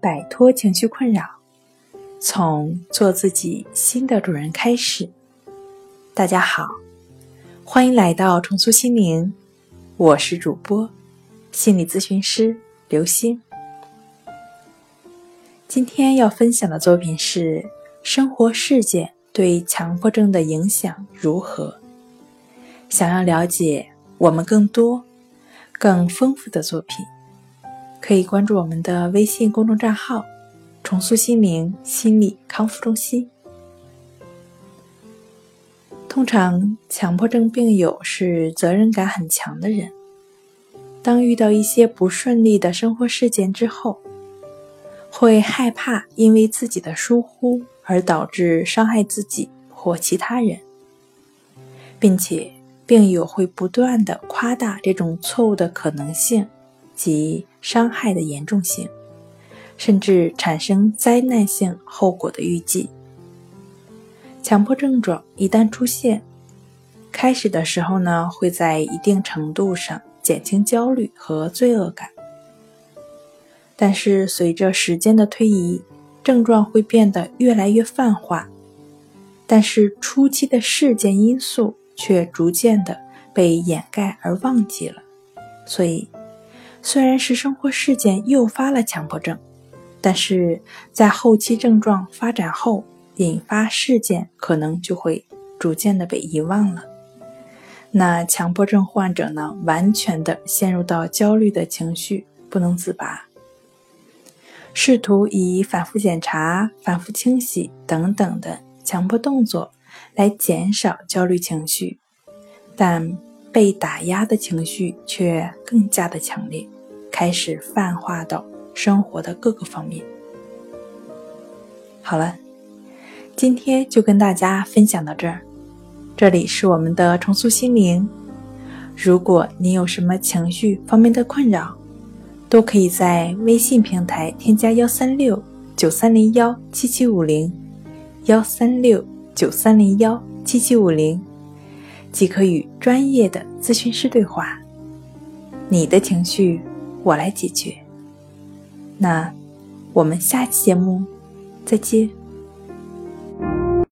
摆脱情绪困扰，从做自己新的主人开始。大家好，欢迎来到重塑心灵，我是主播心理咨询师刘星。今天要分享的作品是：生活事件对强迫症的影响如何？想要了解我们更多、更丰富的作品。可以关注我们的微信公众账号“重塑心灵心理康复中心”。通常，强迫症病友是责任感很强的人。当遇到一些不顺利的生活事件之后，会害怕因为自己的疏忽而导致伤害自己或其他人，并且病友会不断的夸大这种错误的可能性。及伤害的严重性，甚至产生灾难性后果的预计。强迫症状一旦出现，开始的时候呢，会在一定程度上减轻焦虑和罪恶感，但是随着时间的推移，症状会变得越来越泛化，但是初期的事件因素却逐渐的被掩盖而忘记了，所以。虽然是生活事件诱发了强迫症，但是在后期症状发展后，引发事件可能就会逐渐的被遗忘了。那强迫症患者呢，完全的陷入到焦虑的情绪不能自拔，试图以反复检查、反复清洗等等的强迫动作来减少焦虑情绪，但。被打压的情绪却更加的强烈，开始泛化到生活的各个方面。好了，今天就跟大家分享到这儿。这里是我们的重塑心灵。如果你有什么情绪方面的困扰，都可以在微信平台添加幺三六九三零幺七七五零幺三六九三零幺七七五零。即可与专业的咨询师对话，你的情绪我来解决。那我们下期节目再见。